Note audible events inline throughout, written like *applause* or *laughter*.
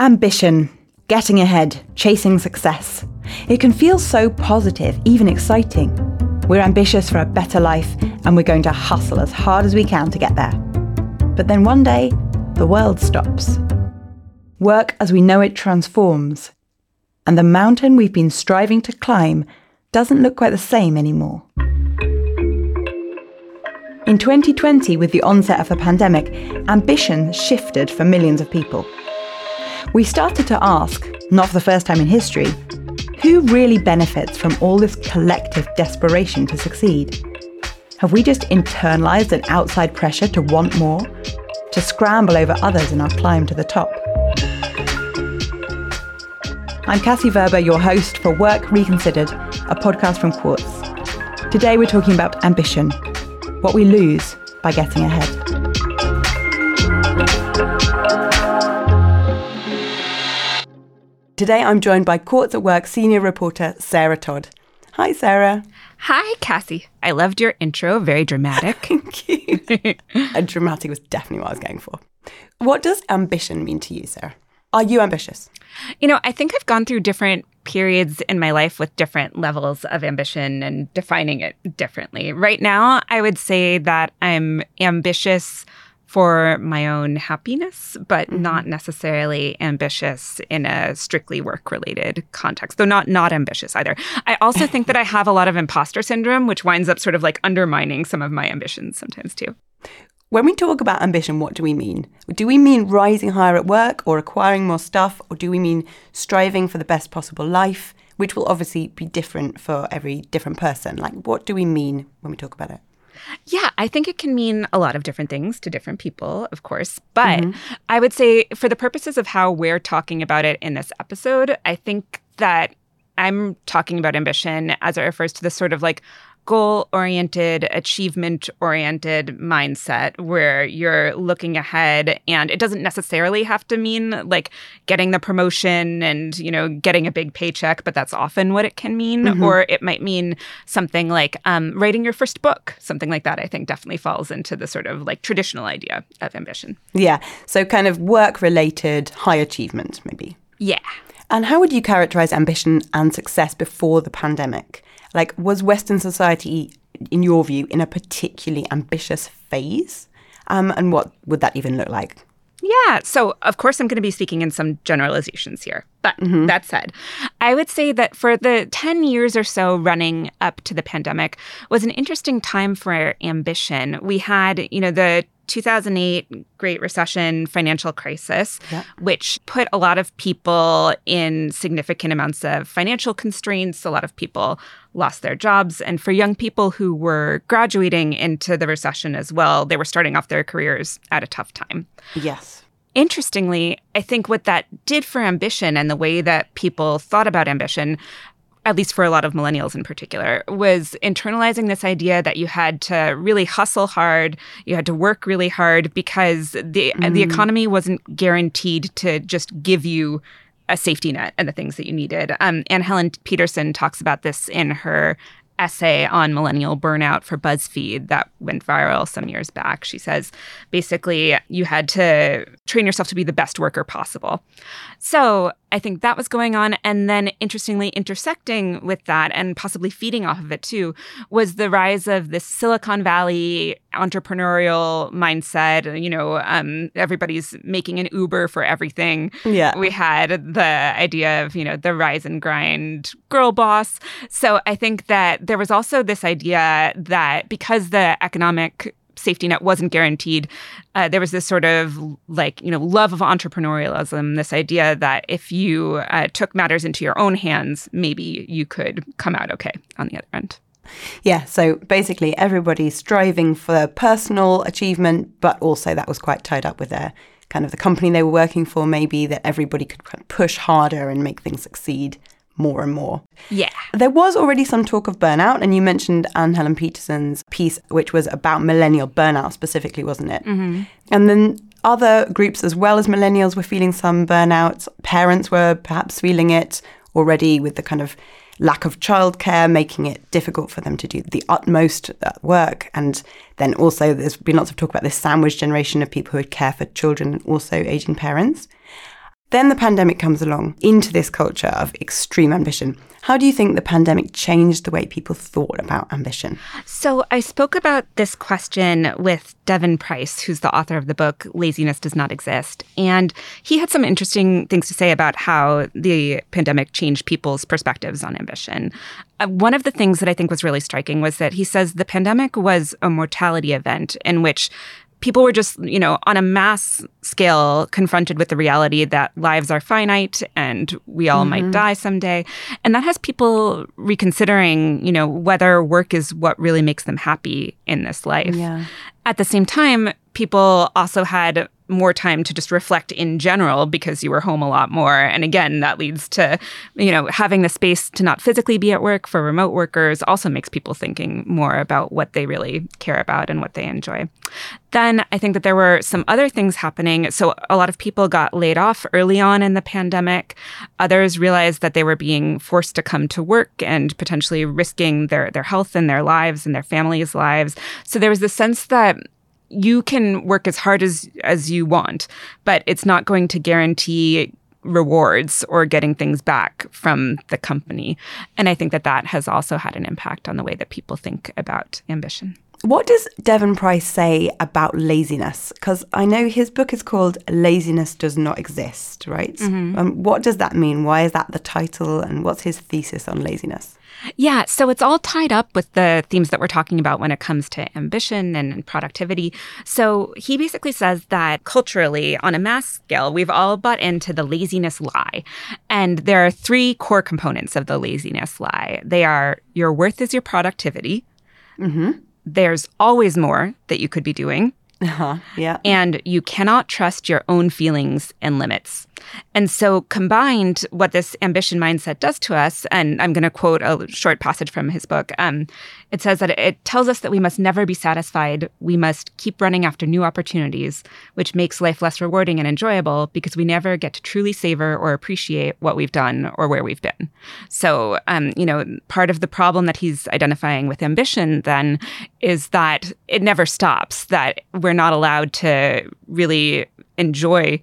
Ambition, getting ahead, chasing success. It can feel so positive, even exciting. We're ambitious for a better life and we're going to hustle as hard as we can to get there. But then one day, the world stops. Work as we know it transforms, and the mountain we've been striving to climb doesn't look quite the same anymore. In 2020, with the onset of the pandemic, ambition shifted for millions of people we started to ask, not for the first time in history, who really benefits from all this collective desperation to succeed? Have we just internalized an outside pressure to want more, to scramble over others in our climb to the top? I'm Cassie Werber, your host for Work Reconsidered, a podcast from Quartz. Today we're talking about ambition, what we lose by getting ahead. Today I'm joined by Quartz at Work senior reporter Sarah Todd. Hi, Sarah. Hi, Cassie. I loved your intro. Very dramatic. *laughs* Thank you. *laughs* and dramatic was definitely what I was going for. What does ambition mean to you, Sarah? Are you ambitious? You know, I think I've gone through different periods in my life with different levels of ambition and defining it differently. Right now, I would say that I'm ambitious for my own happiness, but mm-hmm. not necessarily ambitious in a strictly work related context, though not not ambitious either. I also think that I have a lot of imposter syndrome, which winds up sort of like undermining some of my ambitions sometimes too. When we talk about ambition, what do we mean? Do we mean rising higher at work or acquiring more stuff, or do we mean striving for the best possible life, which will obviously be different for every different person? Like, what do we mean when we talk about it? Yeah, I think it can mean a lot of different things to different people, of course. But mm-hmm. I would say, for the purposes of how we're talking about it in this episode, I think that I'm talking about ambition as it refers to this sort of like goal oriented, achievement oriented mindset where you're looking ahead and it doesn't necessarily have to mean like getting the promotion and, you know, getting a big paycheck, but that's often what it can mean. Mm-hmm. Or it might mean something like um, writing your first book, something like that, I think definitely falls into the sort of like traditional idea of ambition. Yeah. So kind of work related high achievement, maybe. Yeah. And how would you characterize ambition and success before the pandemic? Like, was Western society, in your view, in a particularly ambitious phase? Um, and what would that even look like? Yeah. So, of course, I'm going to be speaking in some generalizations here. But mm-hmm. that said, I would say that for the 10 years or so running up to the pandemic was an interesting time for ambition. We had, you know, the 2008 Great Recession financial crisis, yeah. which put a lot of people in significant amounts of financial constraints. A lot of people lost their jobs. And for young people who were graduating into the recession as well, they were starting off their careers at a tough time. Yes. Interestingly, I think what that did for ambition and the way that people thought about ambition at least for a lot of millennials in particular, was internalizing this idea that you had to really hustle hard, you had to work really hard because the mm. the economy wasn't guaranteed to just give you a safety net and the things that you needed. Um, and Helen Petersen talks about this in her essay on millennial burnout for BuzzFeed that went viral some years back. She says basically you had to train yourself to be the best worker possible. So I think that was going on. And then, interestingly, intersecting with that and possibly feeding off of it too was the rise of this Silicon Valley entrepreneurial mindset. You know, um, everybody's making an Uber for everything. Yeah. We had the idea of, you know, the rise and grind girl boss. So I think that there was also this idea that because the economic safety net wasn't guaranteed, uh, there was this sort of like, you know, love of entrepreneurialism, this idea that if you uh, took matters into your own hands, maybe you could come out okay on the other end. Yeah, so basically everybody's striving for personal achievement, but also that was quite tied up with their kind of the company they were working for, maybe that everybody could push harder and make things succeed more and more. Yeah. There was already some talk of burnout, and you mentioned Anne Helen Petersen's piece, which was about millennial burnout specifically, wasn't it? Mm-hmm. And then other groups, as well as millennials, were feeling some burnout. Parents were perhaps feeling it already with the kind of lack of childcare, making it difficult for them to do the utmost work. And then also, there's been lots of talk about this sandwich generation of people who would care for children and also aging parents. Then the pandemic comes along into this culture of extreme ambition. How do you think the pandemic changed the way people thought about ambition? So, I spoke about this question with Devon Price, who's the author of the book Laziness Does Not Exist. And he had some interesting things to say about how the pandemic changed people's perspectives on ambition. Uh, one of the things that I think was really striking was that he says the pandemic was a mortality event in which people were just, you know, on a mass scale confronted with the reality that lives are finite and we all mm-hmm. might die someday. And that has people reconsidering, you know, whether work is what really makes them happy in this life. Yeah. At the same time, people also had more time to just reflect in general because you were home a lot more. And again, that leads to, you know, having the space to not physically be at work for remote workers also makes people thinking more about what they really care about and what they enjoy. Then I think that there were some other things happening. So a lot of people got laid off early on in the pandemic. Others realized that they were being forced to come to work and potentially risking their, their health and their lives and their families' lives. So there was the sense that you can work as hard as as you want, but it's not going to guarantee rewards or getting things back from the company. And I think that that has also had an impact on the way that people think about ambition. What does Devon Price say about laziness? Because I know his book is called Laziness Does Not Exist, right? Mm-hmm. Um, what does that mean? Why is that the title? And what's his thesis on laziness? Yeah, so it's all tied up with the themes that we're talking about when it comes to ambition and productivity. So he basically says that culturally, on a mass scale, we've all bought into the laziness lie. And there are three core components of the laziness lie they are your worth is your productivity. Mm-hmm. There's always more that you could be doing. Uh-huh, yeah. And you cannot trust your own feelings and limits. And so, combined, what this ambition mindset does to us, and I'm going to quote a short passage from his book. Um, it says that it tells us that we must never be satisfied. We must keep running after new opportunities, which makes life less rewarding and enjoyable because we never get to truly savor or appreciate what we've done or where we've been. So, um, you know, part of the problem that he's identifying with ambition then is that it never stops, that we're not allowed to really enjoy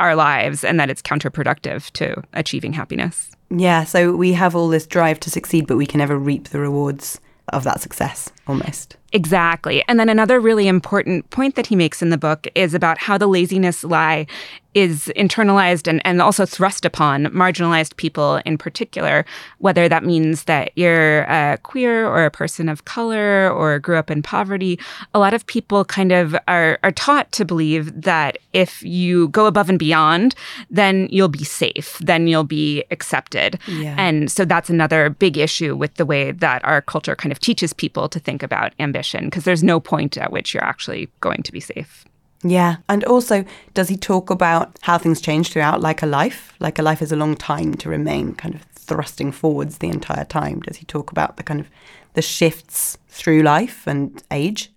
our lives and that it's counterproductive to achieving happiness. Yeah, so we have all this drive to succeed, but we can never reap the rewards of that success almost. Exactly. And then another really important point that he makes in the book is about how the laziness lie is internalized and, and also thrust upon marginalized people in particular, whether that means that you're a queer or a person of color or grew up in poverty. A lot of people kind of are, are taught to believe that if you go above and beyond, then you'll be safe, then you'll be accepted. Yeah. And so that's another big issue with the way that our culture kind of teaches people to think about ambition, because there's no point at which you're actually going to be safe. Yeah. And also, does he talk about how things change throughout, like a life? Like a life is a long time to remain kind of thrusting forwards the entire time. Does he talk about the kind of the shifts through life and age?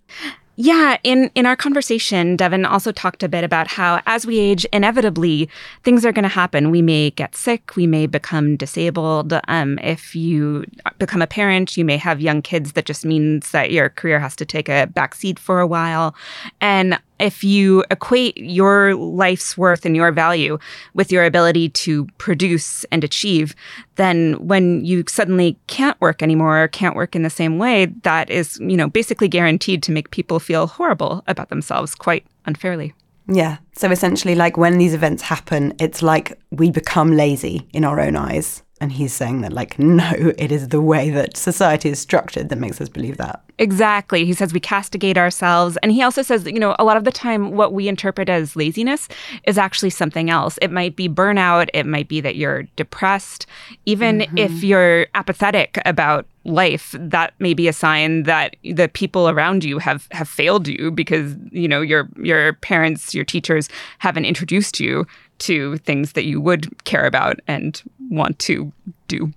Yeah, in in our conversation, Devon also talked a bit about how as we age, inevitably things are going to happen. We may get sick, we may become disabled. Um, if you become a parent, you may have young kids. That just means that your career has to take a backseat for a while. And if you equate your life's worth and your value with your ability to produce and achieve, then when you suddenly can't work anymore or can't work in the same way, that is, you know, basically guaranteed to make people feel horrible about themselves quite unfairly. Yeah. So essentially, like when these events happen, it's like we become lazy in our own eyes. And he's saying that, like, no, it is the way that society is structured that makes us believe that. Exactly. He says we castigate ourselves. And he also says that, you know, a lot of the time, what we interpret as laziness is actually something else. It might be burnout. It might be that you're depressed. Even mm-hmm. if you're apathetic about life, that may be a sign that the people around you have, have failed you because, you know, your, your parents, your teachers haven't introduced you to things that you would care about and want to do.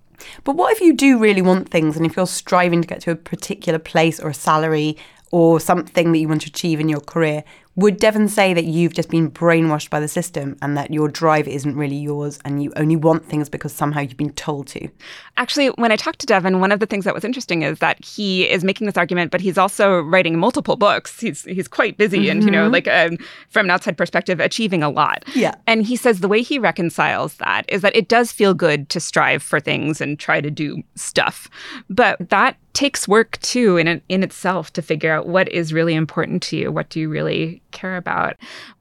But what if you do really want things and if you're striving to get to a particular place or a salary or something that you want to achieve in your career? Would Devon say that you've just been brainwashed by the system and that your drive isn't really yours and you only want things because somehow you've been told to? Actually, when I talked to Devon, one of the things that was interesting is that he is making this argument, but he's also writing multiple books. He's he's quite busy mm-hmm. and, you know, mm-hmm. like um, from an outside perspective, achieving a lot. Yeah. And he says the way he reconciles that is that it does feel good to strive for things and try to do stuff. But that takes work too in in itself to figure out what is really important to you, what do you really care about.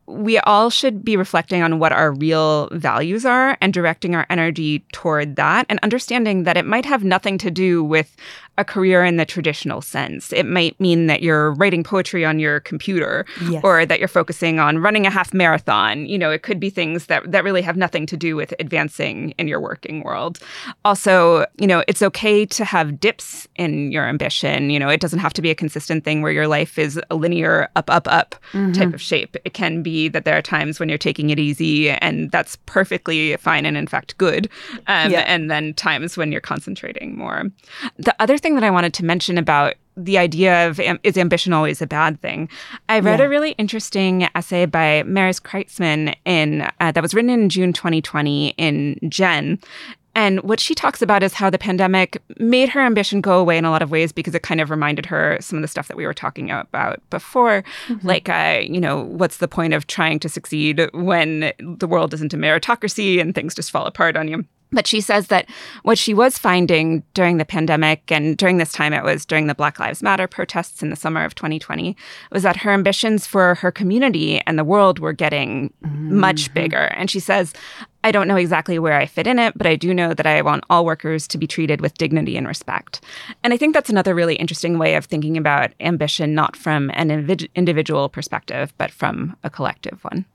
We all should be reflecting on what our real values are and directing our energy toward that and understanding that it might have nothing to do with a career in the traditional sense. It might mean that you're writing poetry on your computer yes. or that you're focusing on running a half marathon. You know, it could be things that that really have nothing to do with advancing in your working world. Also, you know, it's okay to have dips in your ambition. You know, it doesn't have to be a consistent thing where your life is a linear up up up mm-hmm. type of shape. It can be that there are times when you're taking it easy, and that's perfectly fine and, in fact, good. Um, yeah. And then times when you're concentrating more. The other thing that I wanted to mention about the idea of is ambition always a bad thing? I read yeah. a really interesting essay by Maris Kreizman in uh, that was written in June 2020 in Gen, and what she talks about is how the pandemic made her ambition go away in a lot of ways because it kind of reminded her some of the stuff that we were talking about before. Mm-hmm. Like, uh, you know, what's the point of trying to succeed when the world isn't a meritocracy and things just fall apart on you? But she says that what she was finding during the pandemic and during this time, it was during the Black Lives Matter protests in the summer of 2020, was that her ambitions for her community and the world were getting mm-hmm. much bigger. And she says, I don't know exactly where I fit in it, but I do know that I want all workers to be treated with dignity and respect. And I think that's another really interesting way of thinking about ambition, not from an individual perspective, but from a collective one.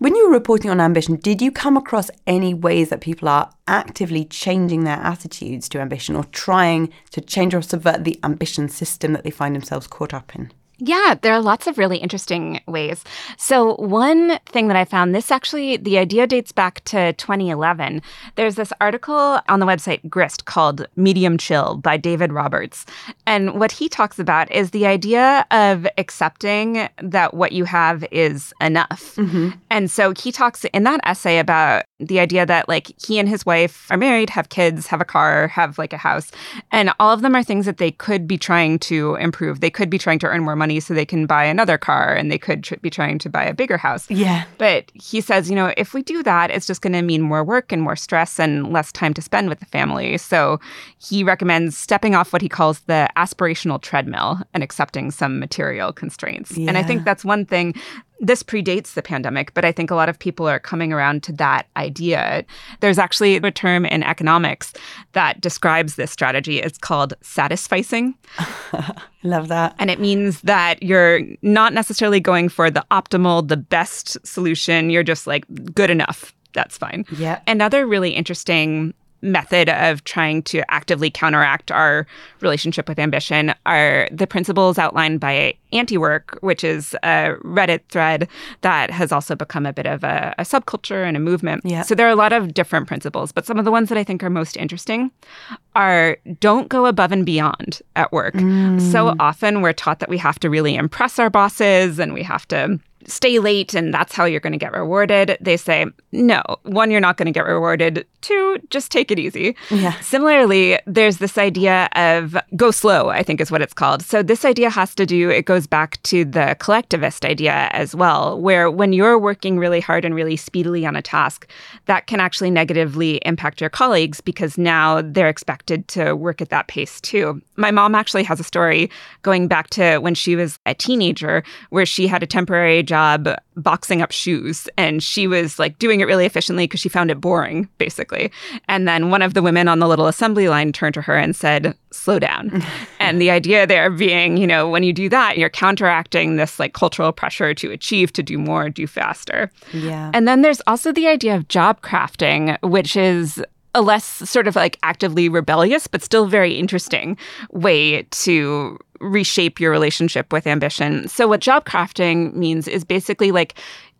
When you were reporting on ambition, did you come across any ways that people are actively changing their attitudes to ambition or trying to change or subvert the ambition system that they find themselves caught up in? Yeah, there are lots of really interesting ways. So, one thing that I found, this actually, the idea dates back to 2011. There's this article on the website Grist called Medium Chill by David Roberts. And what he talks about is the idea of accepting that what you have is enough. Mm-hmm. And so, he talks in that essay about the idea that like he and his wife are married, have kids, have a car, have like a house, and all of them are things that they could be trying to improve. They could be trying to earn more money so they can buy another car and they could tr- be trying to buy a bigger house. Yeah. But he says, you know, if we do that, it's just going to mean more work and more stress and less time to spend with the family. So he recommends stepping off what he calls the aspirational treadmill and accepting some material constraints. Yeah. And I think that's one thing this predates the pandemic, but I think a lot of people are coming around to that idea. There's actually a term in economics that describes this strategy. It's called satisficing. *laughs* Love that. And it means that you're not necessarily going for the optimal, the best solution. You're just like good enough. That's fine. Yeah. Another really interesting method of trying to actively counteract our relationship with ambition are the principles outlined by Anti-Work, which is a Reddit thread that has also become a bit of a, a subculture and a movement. Yeah. So there are a lot of different principles, but some of the ones that I think are most interesting are don't go above and beyond at work. Mm. So often we're taught that we have to really impress our bosses and we have to stay late and that's how you're going to get rewarded. They say, no, one, you're not going to get rewarded. Two, just take it easy. Yeah. Similarly, there's this idea of go slow, I think is what it's called. So this idea has to do, it goes back to the collectivist idea as well, where when you're working really hard and really speedily on a task, that can actually negatively impact your colleagues because now they're expected to work at that pace too. My mom actually has a story going back to when she was a teenager where she had a temporary job boxing up shoes and she was like doing it really efficiently because she found it boring basically. And then one of the women on the little assembly line turned to her and said slow down. *laughs* And the idea there being you know when you do that you're counteracting this like cultural pressure to achieve to do more do faster. Yeah. And then there's also the idea of job crafting which is a less sort of like actively rebellious, but still very interesting way to reshape your relationship with ambition. So, what job crafting means is basically like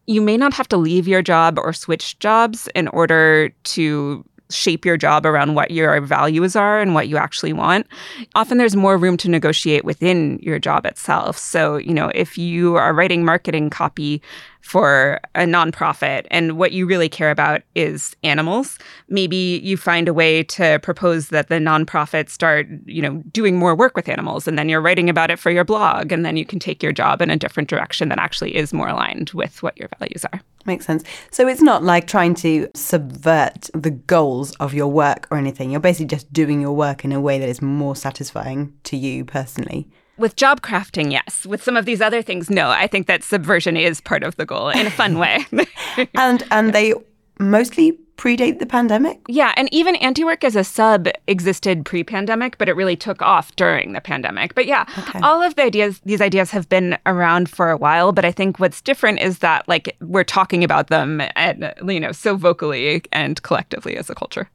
you may not have to leave your job or switch jobs in order to shape your job around what your values are and what you actually want, often there's more room to negotiate within your job itself. So, you know, if you are writing marketing copy for a nonprofit and what you really care about is animals, maybe you find a way to propose that the nonprofit start, you know, doing more work with animals and then you're writing about it for your blog and then you can take your job in a different direction that actually is more aligned with what your values are. Makes sense. So it's not like trying to subvert the goals of your work or anything. You're basically just doing your work in a way that is more satisfying to you personally. With job crafting, yes. With some of these other things, no. I think that subversion is part of the goal in a fun way. *laughs* and and they mostly predate the pandemic? Yeah, and even anti-work as a sub existed pre-pandemic, but it really took off during the pandemic. But yeah, okay. all of the ideas these ideas have been around for a while, but I think what's different is that like we're talking about them and you know so vocally and collectively as a culture.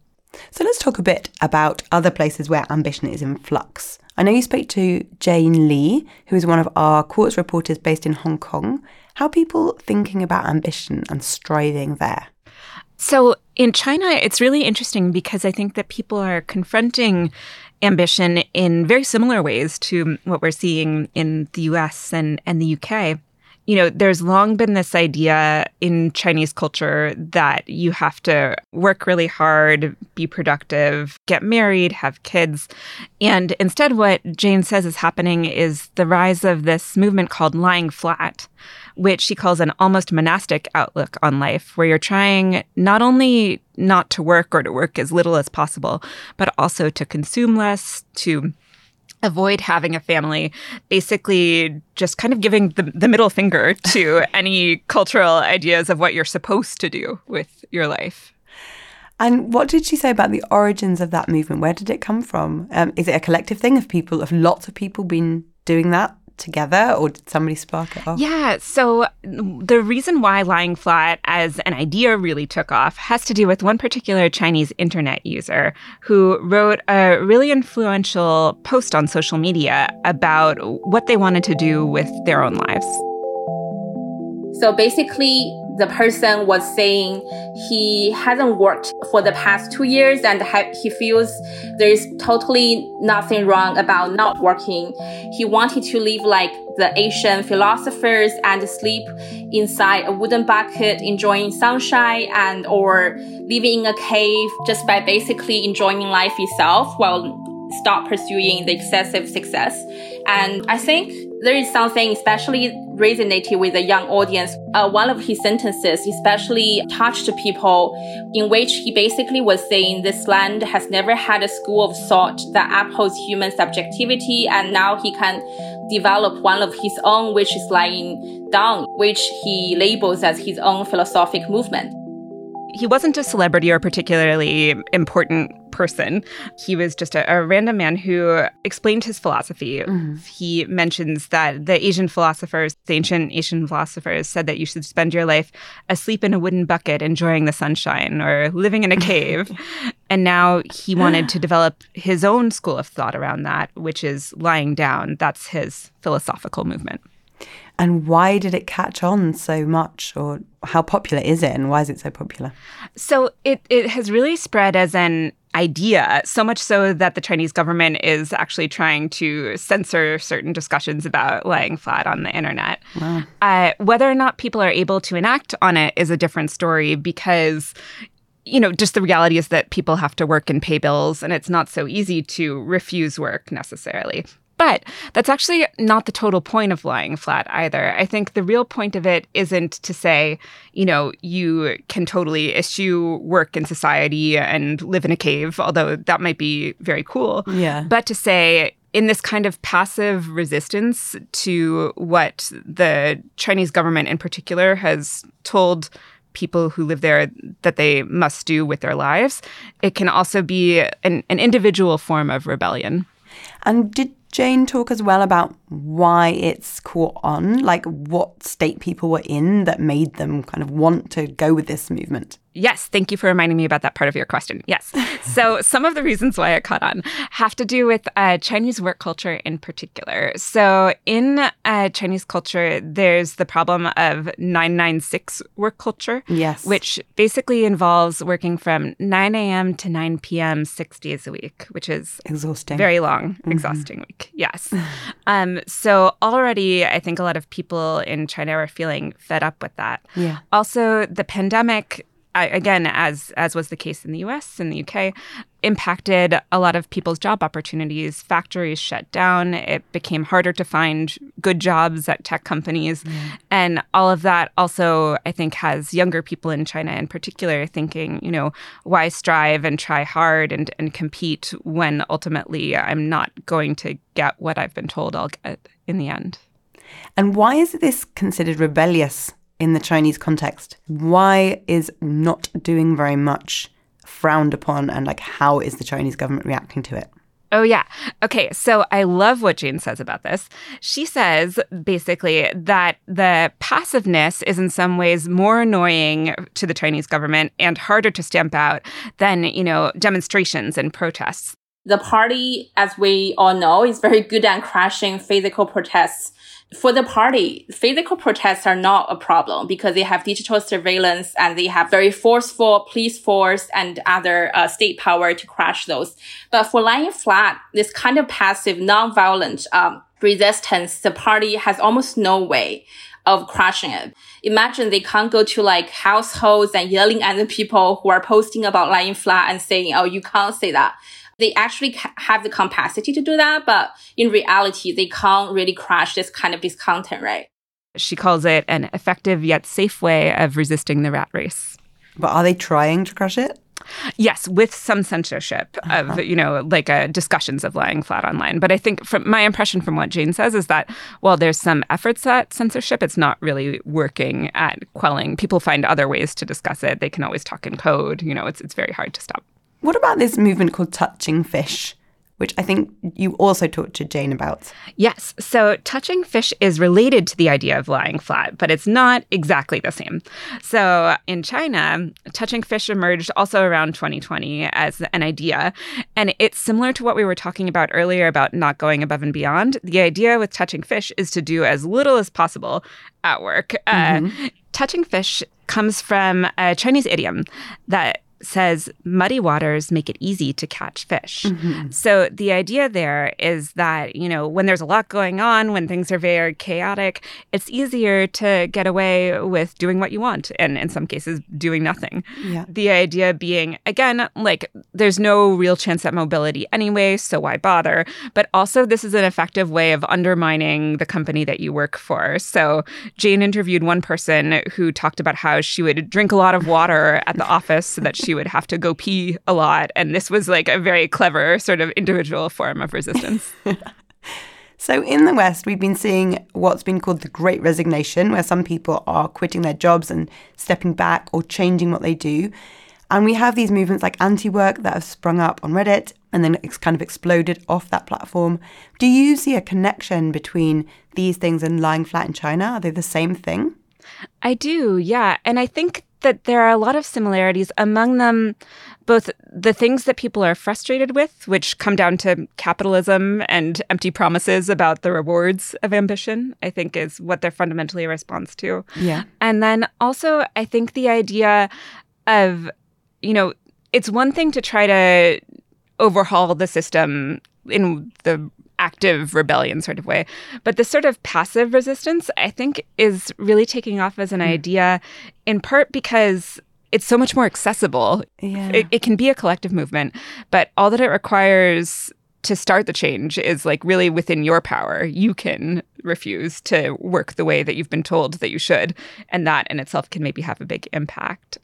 So let's talk a bit about other places where ambition is in flux. I know you spoke to Jane Li, who is one of our Quartz reporters based in Hong Kong. How people thinking about ambition and striving there? So in China, it's really interesting because I think that people are confronting ambition in very similar ways to what we're seeing in the US and, and the UK you know, there's long been this idea in Chinese culture that you have to work really hard, be productive, get married, have kids. And instead, what Jane says is happening is the rise of this movement called lying flat, which she calls an almost monastic outlook on life, where you're trying not only not to work or to work as little as possible, but also to consume less, to avoid having a family, basically just kind of giving the, the middle finger *laughs* to any cultural ideas of what you're supposed to do with your life. And what did she say about the origins of that movement? Where did it come from? Um, is it a collective thing? Have people, have lots of people been doing that? Together or did somebody spark it off? Yeah. So the reason why lying flat as an idea really took off has to do with one particular Chinese internet user who wrote a really influential post on social media about what they wanted to do with their own lives. So basically, the person was saying he hasn't worked for the past two years and ha- he feels there is totally nothing wrong about not working. He wanted to live like the Asian philosophers and sleep inside a wooden bucket, enjoying sunshine and or living in a cave just by basically enjoying life itself while stop pursuing the excessive success. And I think there is something especially resonated with the young audience. Uh, one of his sentences especially touched people in which he basically was saying this land has never had a school of thought that upholds human subjectivity and now he can develop one of his own which is lying down, which he labels as his own philosophic movement he wasn't a celebrity or particularly important person. He was just a, a random man who explained his philosophy. Mm-hmm. He mentions that the Asian philosophers, the ancient Asian philosophers, said that you should spend your life asleep in a wooden bucket, enjoying the sunshine, or living in a cave. *laughs* and now he wanted to *gasps* develop his own school of thought around that, which is lying down. That's his philosophical movement. And why did it catch on so much, or how popular is it, and why is it so popular? So it it has really spread as an idea, so much so that the Chinese government is actually trying to censor certain discussions about lying flat on the internet. Wow. Uh, whether or not people are able to enact on it is a different story because you know, just the reality is that people have to work and pay bills, and it's not so easy to refuse work necessarily. But that's actually not the total point of lying flat either. I think the real point of it isn't to say, you know, you can totally eschew work in society and live in a cave, although that might be very cool. Yeah. But to say, in this kind of passive resistance to what the Chinese government in particular has told people who live there that they must do with their lives, it can also be an, an individual form of rebellion. And did Jane talk as well about why it's caught on? Like what state people were in that made them kind of want to go with this movement? Yes, thank you for reminding me about that part of your question. Yes. *laughs* so, some of the reasons why it caught on have to do with uh, Chinese work culture in particular. So, in uh, Chinese culture, there's the problem of 996 work culture, yes. which basically involves working from 9 a.m. to 9 p.m. six days a week, which is exhausting, very long, mm-hmm. exhausting week. Yes. *laughs* um, so, already, I think a lot of people in China are feeling fed up with that. Yeah. Also, the pandemic again, as as was the case in the U.S. and the U.K., impacted a lot of people's job opportunities. Factories shut down. It became harder to find good jobs at tech companies, mm. and all of that also, I think, has younger people in China, in particular, thinking, you know, why strive and try hard and and compete when ultimately I'm not going to get what I've been told I'll get in the end. And why is this considered rebellious in the Chinese context? Why is not doing very much frowned upon and like how is the Chinese government reacting to it? Oh, yeah. Okay. So I love what Jane says about this. She says basically that the passiveness is in some ways more annoying to the Chinese government and harder to stamp out than, you know, demonstrations and protests. The party, as we all know, is very good at crashing physical protests for the party, physical protests are not a problem because they have digital surveillance and they have very forceful police force and other uh, state power to crash those. But for lying flat, this kind of passive, non-violent um, resistance, the party has almost no way of crushing it. Imagine they can't go to like households and yelling at the people who are posting about lying flat and saying, "Oh, you can't say that." They actually have the capacity to do that, but in reality, they can't really crash this kind of discontent, right? She calls it an effective yet safe way of resisting the rat race. But are they trying to crush it? Yes, with some censorship of, uh-huh. you know, like uh, discussions of lying flat online. But I think from my impression from what Jane says is that while there's some efforts at censorship, it's not really working at quelling. People find other ways to discuss it. They can always talk in code. You know, it's, it's very hard to stop. What about this movement called touching fish? Which I think you also talked to Jane about. Yes. So, touching fish is related to the idea of lying flat, but it's not exactly the same. So, in China, touching fish emerged also around 2020 as an idea. And it's similar to what we were talking about earlier about not going above and beyond. The idea with touching fish is to do as little as possible at work. Uh, mm-hmm. Uh, touching fish comes from a Chinese idiom that says muddy waters make it easy to catch fish. Mm-hmm. So the idea there is that, you know, when there's a lot going on, when things are very chaotic, it's easier to get away with doing what you want and in some cases doing nothing. Yeah. The idea being again, like there's no real chance at mobility anyway, so why bother? But also this is an effective way of undermining the company that you work for. So Jane interviewed one person who talked about how she would drink a lot of water at the office so that she would have to go pee a lot. And this was like a very clever sort of individual form of resistance. *laughs* So, in the West, we've been seeing what's been called the Great Resignation, where some people are quitting their jobs and stepping back or changing what they do. And we have these movements like anti work that have sprung up on Reddit and then it's kind of exploded off that platform. Do you see a connection between these things and lying flat in China? Are they the same thing? I do, yeah. And I think that there are a lot of similarities among them both the things that people are frustrated with which come down to capitalism and empty promises about the rewards of ambition i think is what they're fundamentally a response to. Yeah. And then also i think the idea of you know it's one thing to try to overhaul the system in the active rebellion sort of way. But this sort of passive resistance, I think, is really taking off as an mm. idea in part because it's so much more accessible. Yeah. It, it can be a collective movement, but all that it requires to start the change is like really within your power. You can refuse to work the way that you've been told that you should, and that in itself can maybe have a big impact.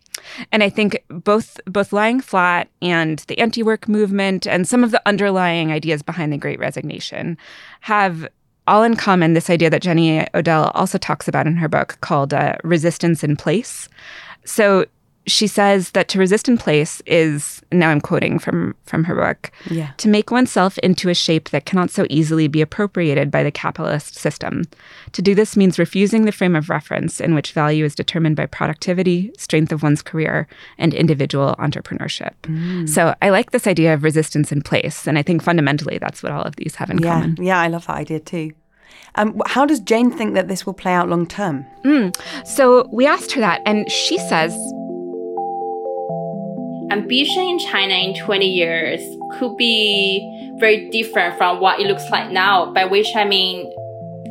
And I think both both lying flat and the anti-work movement and some of the underlying ideas behind the Great Resignation have all in common this idea that Jenny Odell also talks about in her book called uh, resistance in place. So she says that to resist in place is now I'm quoting from from her book Yeah. to make oneself into a shape that cannot so easily be appropriated by the capitalist system. To do this means refusing the frame of reference in which value is determined by productivity, strength of one's career, and individual entrepreneurship. So I like this idea of resistance in place, and I think fundamentally that's what all of these have in Yeah. common. Yeah, I love that idea too. Um, how does Jane think that this will play out long term? So we asked her that, and she says ambition in China in 20 years could be very different from what it looks like now, by which I mean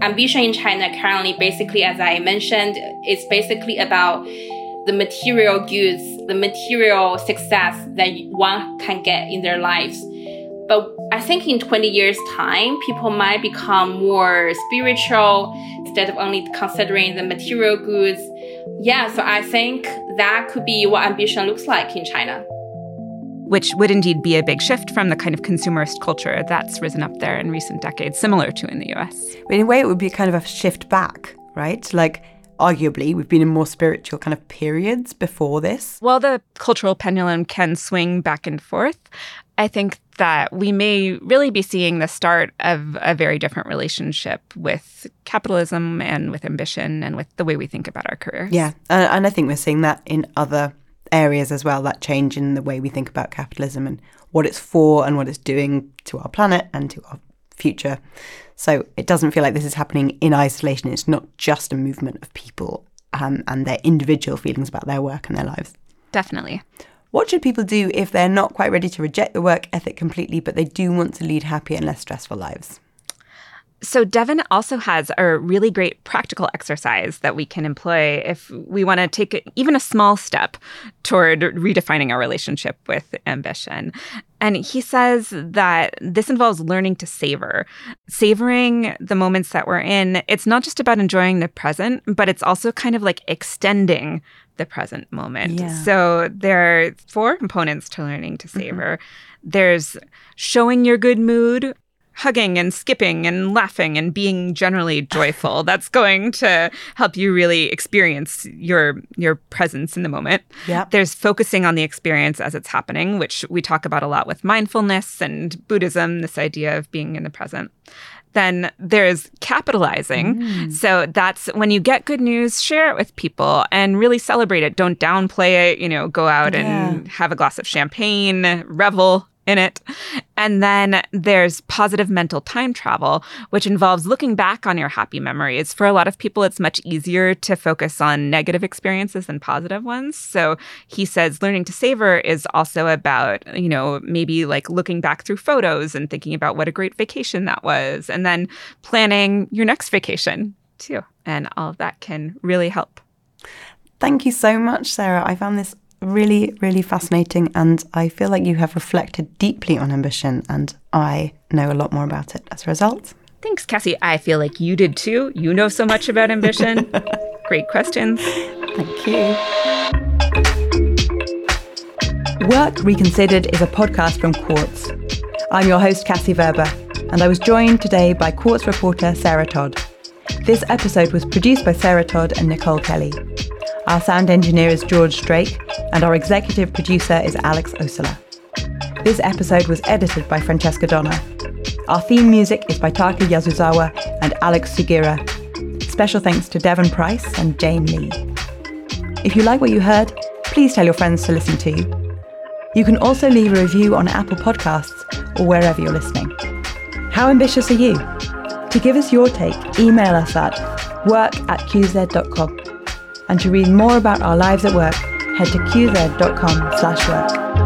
ambition in China currently basically, as I mentioned, is basically about the material goods, the material success that one can get in their lives. But I think in 20 years time, people might become more spiritual instead of only considering the material goods. Yeah, so I think that could be what ambition looks like in China. which would indeed be a big shift from the kind of consumerist culture that's risen up there in recent decades, similar to in the US. But in a way, it would be kind of a shift back, right? Like, arguably, we've been in more spiritual kind of periods before this. While the cultural pendulum can swing back and forth, I think that we may really be seeing the start of a very different relationship with capitalism and with ambition and with the way we think about our careers. Yeah, and, and I think we're seeing that in other areas as well. That change in the way we think about capitalism and what it's for and what it's doing to our planet and to our future. So it doesn't feel like this is happening in isolation. It's not just a movement of people um, and their individual feelings about their work and their lives. Definitely. What should people do if they're not quite ready to reject the work ethic completely, but they do want to lead happier and less stressful lives? So, Devon also has a really great practical exercise that we can employ if we want to take even a small step toward redefining our relationship with ambition. And he says that this involves learning to savor. Savoring the moments that we're in, it's not just about enjoying the present, but it's also kind of like extending the present moment. Yeah. So, there are four components to learning to mm-hmm. savor there's showing your good mood, hugging and skipping and laughing and being generally *laughs* joyful. That's going to help you really experience your your presence in the moment. Yeah. There's focusing on the experience as it's happening, which we talk about a lot with mindfulness and Buddhism, this idea of being in the present. Then there's capitalizing. Mm. So that's when you get good news, share it with people and really celebrate it. Don't downplay it, you know, go out and have a glass of champagne, revel in it. And then there's positive mental time travel, which involves looking back on your happy memories. For a lot of people, it's much easier to focus on negative experiences than positive ones. So he says learning to savor is also about, you know, maybe like looking back through photos and thinking about what a great vacation that was, and then planning your next vacation too. And all of that can really help. Thank you so much, Sarah. I found this really, really fascinating, and I feel like you have reflected deeply on ambition, and I know a lot more about it as a result. Thanks, Cassie. I feel like you did too. You know so much about ambition. *laughs* Great questions. Thank you. Work Reconsidered is a podcast from Quartz. I'm your host, Cassie Werber, and I was joined today by Quartz reporter Sarah Todd. This episode was produced by Sarah Todd and Nicole Kelly. Our sound engineer is George Drake, and our executive producer is Alex Ossola. This episode was edited by Francesca Donner. Our theme music is by Taka Yasuzawa and Alex Sugiura. Special thanks to Devon Price and Jane Li. If you like what you heard, please tell your friends to listen too. You can also leave a review on Apple Podcasts or wherever you're listening. How ambitious are you? To give us your take, email us at work at qz.com. And to read more about our lives at work, head to qz.com slash work.